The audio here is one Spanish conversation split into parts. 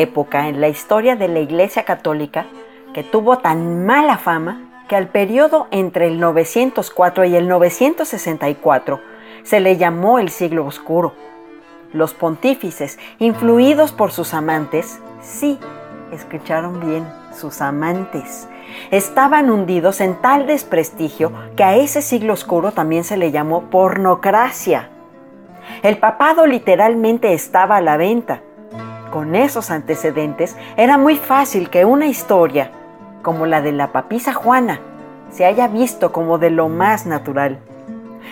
época en la historia de la Iglesia Católica que tuvo tan mala fama que al periodo entre el 904 y el 964 se le llamó el siglo oscuro. Los pontífices, influidos por sus amantes, sí, escucharon bien, sus amantes, estaban hundidos en tal desprestigio que a ese siglo oscuro también se le llamó pornocracia. El papado literalmente estaba a la venta. Con esos antecedentes era muy fácil que una historia, como la de la papisa Juana, se haya visto como de lo más natural.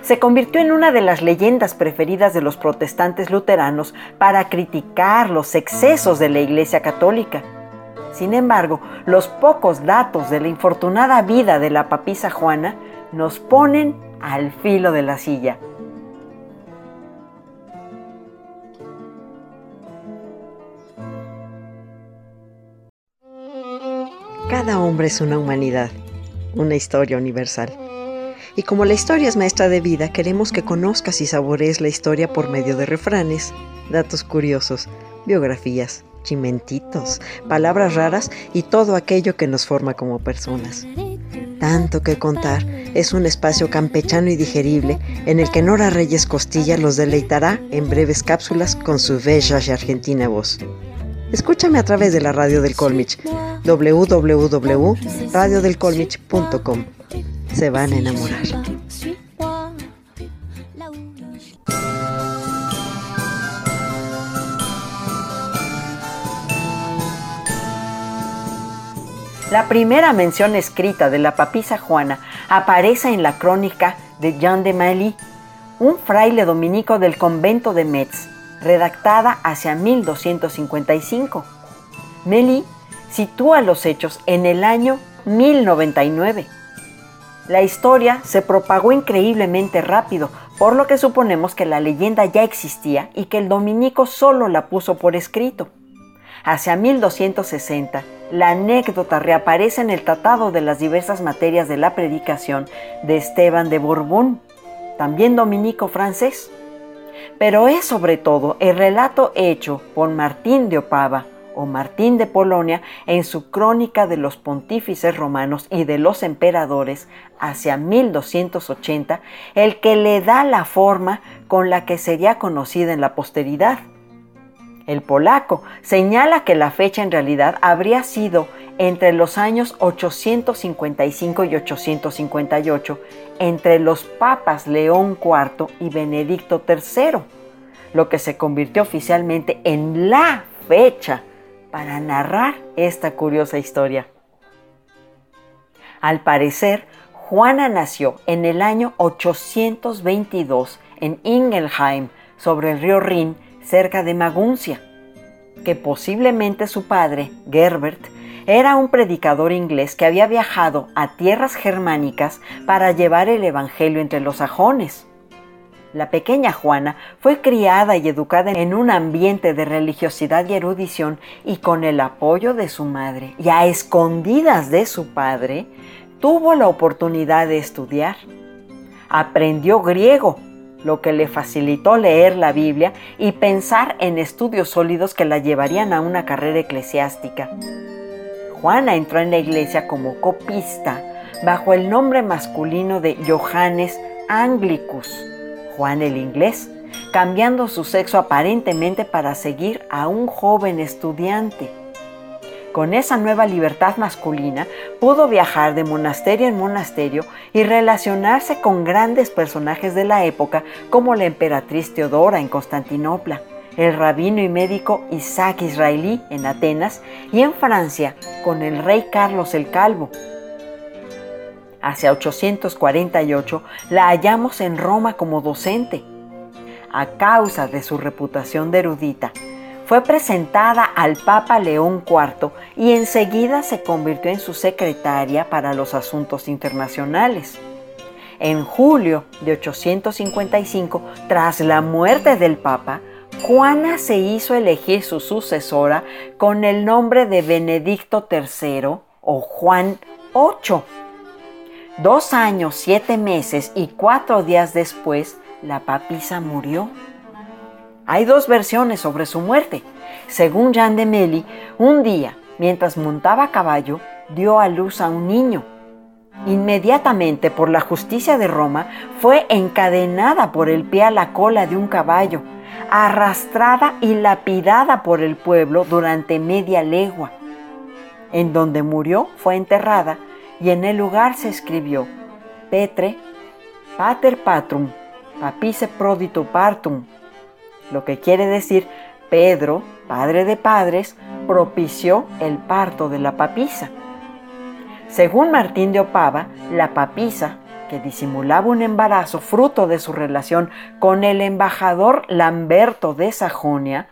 Se convirtió en una de las leyendas preferidas de los protestantes luteranos para criticar los excesos de la Iglesia Católica. Sin embargo, los pocos datos de la infortunada vida de la papisa Juana nos ponen al filo de la silla. Cada hombre es una humanidad, una historia universal. Y como la historia es maestra de vida, queremos que conozcas y saborees la historia por medio de refranes, datos curiosos, biografías, chimentitos, palabras raras y todo aquello que nos forma como personas. Tanto que contar es un espacio campechano y digerible en el que Nora Reyes Costilla los deleitará en breves cápsulas con su bella y argentina voz. Escúchame a través de la radio del Colmich, www.radiodelcolmich.com. Se van a enamorar. La primera mención escrita de la papisa Juana aparece en la crónica de Jean de Mailly, un fraile dominico del convento de Metz, redactada hacia 1255. Meli sitúa los hechos en el año 1099. La historia se propagó increíblemente rápido, por lo que suponemos que la leyenda ya existía y que el dominico solo la puso por escrito. Hacia 1260, la anécdota reaparece en el Tratado de las diversas materias de la predicación de Esteban de Borbón, también dominico francés. Pero es sobre todo el relato hecho por Martín de Opava o Martín de Polonia en su crónica de los pontífices romanos y de los emperadores hacia 1280 el que le da la forma con la que sería conocida en la posteridad el polaco, señala que la fecha en realidad habría sido entre los años 855 y 858, entre los papas León IV y Benedicto III, lo que se convirtió oficialmente en la fecha para narrar esta curiosa historia. Al parecer, Juana nació en el año 822 en Ingelheim, sobre el río Rin, cerca de Maguncia, que posiblemente su padre, Gerbert, era un predicador inglés que había viajado a tierras germánicas para llevar el Evangelio entre los sajones. La pequeña Juana fue criada y educada en un ambiente de religiosidad y erudición y con el apoyo de su madre y a escondidas de su padre, tuvo la oportunidad de estudiar. Aprendió griego, lo que le facilitó leer la Biblia y pensar en estudios sólidos que la llevarían a una carrera eclesiástica. Juana entró en la iglesia como copista bajo el nombre masculino de Johannes Anglicus, Juan el inglés, cambiando su sexo aparentemente para seguir a un joven estudiante. Con esa nueva libertad masculina pudo viajar de monasterio en monasterio y relacionarse con grandes personajes de la época como la emperatriz Teodora en Constantinopla, el rabino y médico Isaac Israelí en Atenas y en Francia con el rey Carlos el Calvo. Hacia 848 la hallamos en Roma como docente. A causa de su reputación de erudita, fue presentada al Papa León IV y enseguida se convirtió en su secretaria para los asuntos internacionales. En julio de 855, tras la muerte del Papa, Juana se hizo elegir su sucesora con el nombre de Benedicto III o Juan VIII. Dos años, siete meses y cuatro días después, la papisa murió. Hay dos versiones sobre su muerte. Según Jean de Meli, un día, mientras montaba a caballo, dio a luz a un niño. Inmediatamente, por la justicia de Roma, fue encadenada por el pie a la cola de un caballo, arrastrada y lapidada por el pueblo durante media legua. En donde murió fue enterrada y en el lugar se escribió Petre, Pater Patrum, Papice Prodito Partum, lo que quiere decir Pedro, padre de padres, propició el parto de la papisa. Según Martín de Opava, la papisa, que disimulaba un embarazo fruto de su relación con el embajador Lamberto de Sajonia,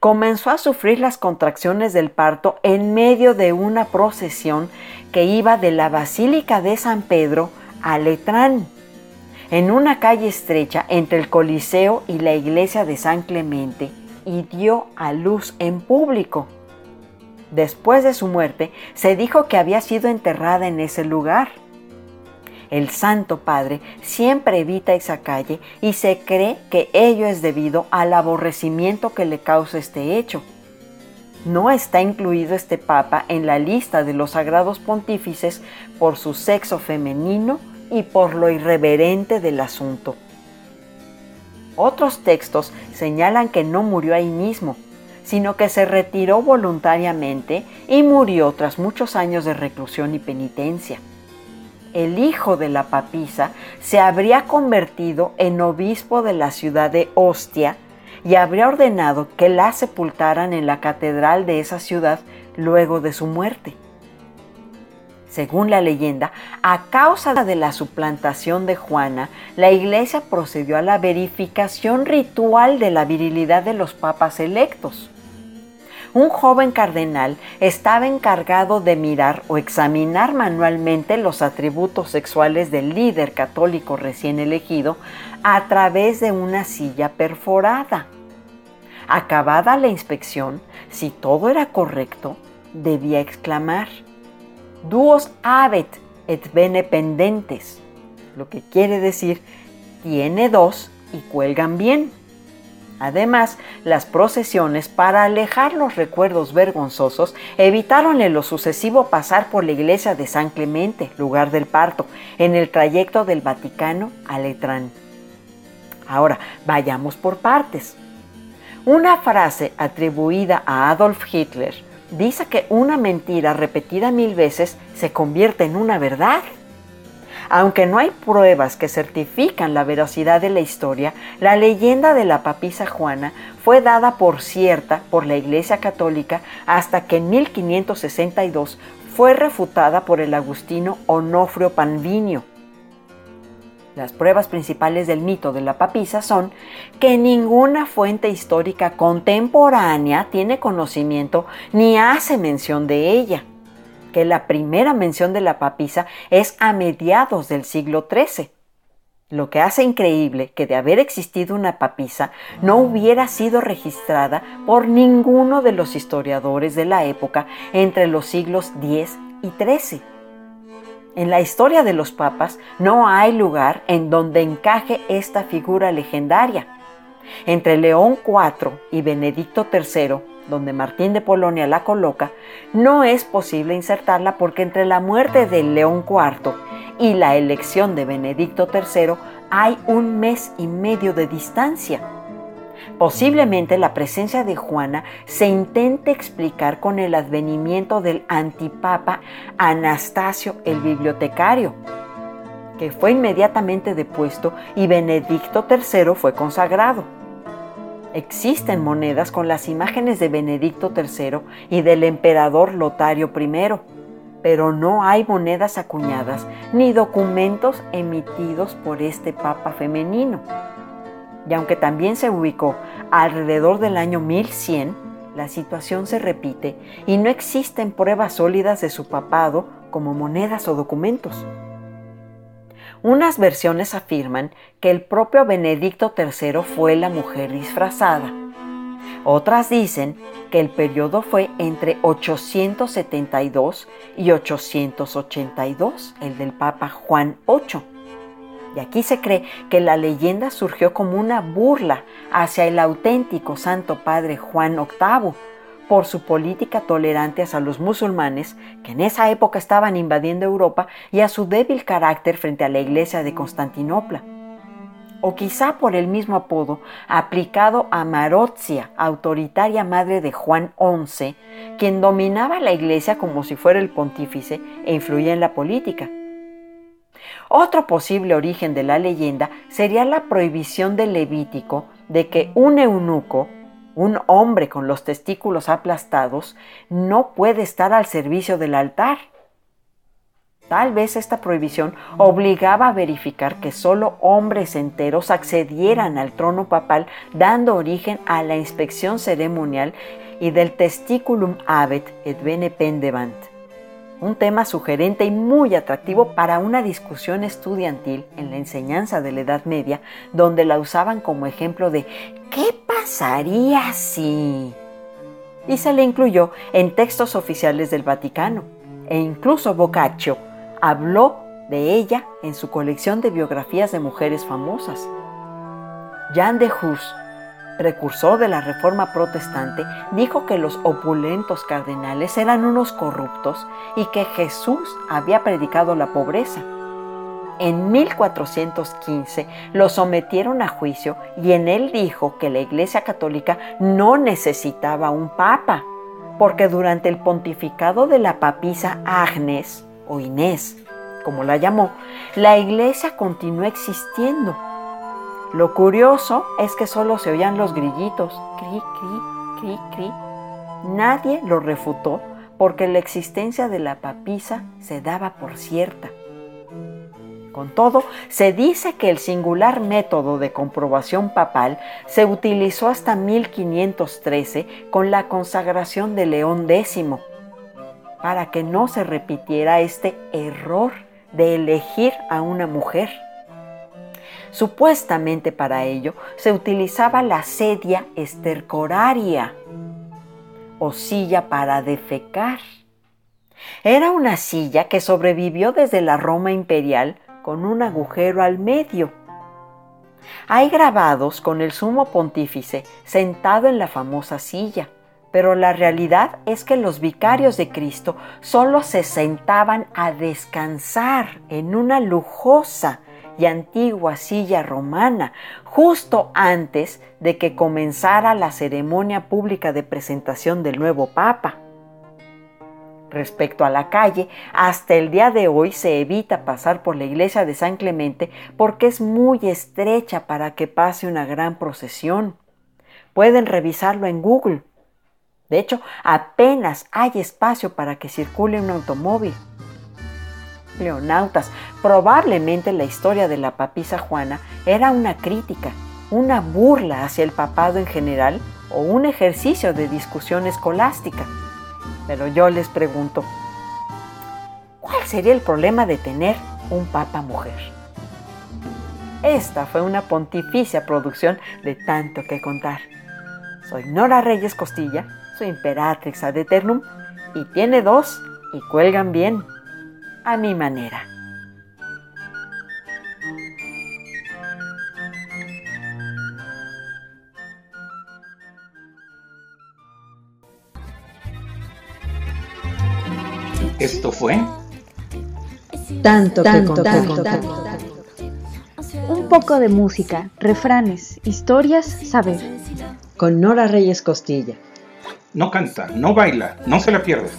comenzó a sufrir las contracciones del parto en medio de una procesión que iba de la Basílica de San Pedro a Letrán, en una calle estrecha entre el Coliseo y la iglesia de San Clemente, y dio a luz en público. Después de su muerte, se dijo que había sido enterrada en ese lugar. El Santo Padre siempre evita esa calle y se cree que ello es debido al aborrecimiento que le causa este hecho. No está incluido este Papa en la lista de los sagrados pontífices por su sexo femenino y por lo irreverente del asunto. Otros textos señalan que no murió ahí mismo, sino que se retiró voluntariamente y murió tras muchos años de reclusión y penitencia. El hijo de la papisa se habría convertido en obispo de la ciudad de Ostia y habría ordenado que la sepultaran en la catedral de esa ciudad luego de su muerte. Según la leyenda, a causa de la suplantación de Juana, la iglesia procedió a la verificación ritual de la virilidad de los papas electos. Un joven cardenal estaba encargado de mirar o examinar manualmente los atributos sexuales del líder católico recién elegido a través de una silla perforada. Acabada la inspección, si todo era correcto, debía exclamar, duos habet et bene pendentes, lo que quiere decir tiene dos y cuelgan bien. Además, las procesiones, para alejar los recuerdos vergonzosos, evitaron en lo sucesivo pasar por la iglesia de San Clemente, lugar del parto, en el trayecto del Vaticano a Letrán. Ahora, vayamos por partes. Una frase atribuida a Adolf Hitler dice que una mentira repetida mil veces se convierte en una verdad. Aunque no hay pruebas que certifican la veracidad de la historia, la leyenda de la papisa Juana fue dada por cierta por la Iglesia Católica hasta que en 1562 fue refutada por el agustino Onofrio Panvinio, las pruebas principales del mito de la papisa son que ninguna fuente histórica contemporánea tiene conocimiento ni hace mención de ella, que la primera mención de la papisa es a mediados del siglo XIII. Lo que hace increíble que de haber existido una papisa no hubiera sido registrada por ninguno de los historiadores de la época entre los siglos X y XIII. En la historia de los papas no hay lugar en donde encaje esta figura legendaria. Entre León IV y Benedicto III, donde Martín de Polonia la coloca, no es posible insertarla porque entre la muerte de León IV y la elección de Benedicto III hay un mes y medio de distancia. Posiblemente la presencia de Juana se intente explicar con el advenimiento del antipapa Anastasio el bibliotecario, que fue inmediatamente depuesto y Benedicto III fue consagrado. Existen monedas con las imágenes de Benedicto III y del emperador Lotario I, pero no hay monedas acuñadas ni documentos emitidos por este papa femenino y aunque también se ubicó alrededor del año 1100, la situación se repite y no existen pruebas sólidas de su papado como monedas o documentos. Unas versiones afirman que el propio Benedicto III fue la mujer disfrazada. Otras dicen que el periodo fue entre 872 y 882, el del Papa Juan VIII. Y aquí se cree que la leyenda surgió como una burla hacia el auténtico Santo Padre Juan VIII por su política tolerante hacia los musulmanes que en esa época estaban invadiendo Europa y a su débil carácter frente a la iglesia de Constantinopla. O quizá por el mismo apodo aplicado a Marotzia, autoritaria madre de Juan XI, quien dominaba la iglesia como si fuera el pontífice e influía en la política. Otro posible origen de la leyenda sería la prohibición del Levítico de que un eunuco, un hombre con los testículos aplastados, no puede estar al servicio del altar. Tal vez esta prohibición obligaba a verificar que solo hombres enteros accedieran al trono papal, dando origen a la inspección ceremonial y del testiculum abet et bene pendebant un tema sugerente y muy atractivo para una discusión estudiantil en la enseñanza de la Edad Media, donde la usaban como ejemplo de ¿qué pasaría si? Y se le incluyó en textos oficiales del Vaticano, e incluso Boccaccio habló de ella en su colección de biografías de mujeres famosas. Jean de Hus precursor de la Reforma Protestante, dijo que los opulentos cardenales eran unos corruptos y que Jesús había predicado la pobreza. En 1415 lo sometieron a juicio y en él dijo que la Iglesia Católica no necesitaba un papa, porque durante el pontificado de la papisa Agnes, o Inés, como la llamó, la Iglesia continuó existiendo lo curioso es que solo se oían los grillitos, cri, cri, cri, cri. Nadie lo refutó porque la existencia de la papisa se daba por cierta. Con todo, se dice que el singular método de comprobación papal se utilizó hasta 1513 con la consagración de León X, para que no se repitiera este error de elegir a una mujer. Supuestamente para ello se utilizaba la sedia estercoraria o silla para defecar. Era una silla que sobrevivió desde la Roma imperial con un agujero al medio. Hay grabados con el sumo pontífice sentado en la famosa silla, pero la realidad es que los vicarios de Cristo solo se sentaban a descansar en una lujosa y antigua silla romana, justo antes de que comenzara la ceremonia pública de presentación del nuevo Papa. Respecto a la calle, hasta el día de hoy se evita pasar por la iglesia de San Clemente porque es muy estrecha para que pase una gran procesión. Pueden revisarlo en Google. De hecho, apenas hay espacio para que circule un automóvil leonautas. Probablemente la historia de la papisa Juana era una crítica, una burla hacia el papado en general o un ejercicio de discusión escolástica. Pero yo les pregunto, ¿cuál sería el problema de tener un papa mujer? Esta fue una pontificia producción de tanto que contar. Soy Nora Reyes Costilla, soy imperatrix ad eternum y tiene dos y cuelgan bien a mi manera. Esto fue tanto, tanto, tanto, tanto, Un poco de música, refranes, historias, saber. Con Nora Reyes Costilla. No canta, no baila, no se la pierde.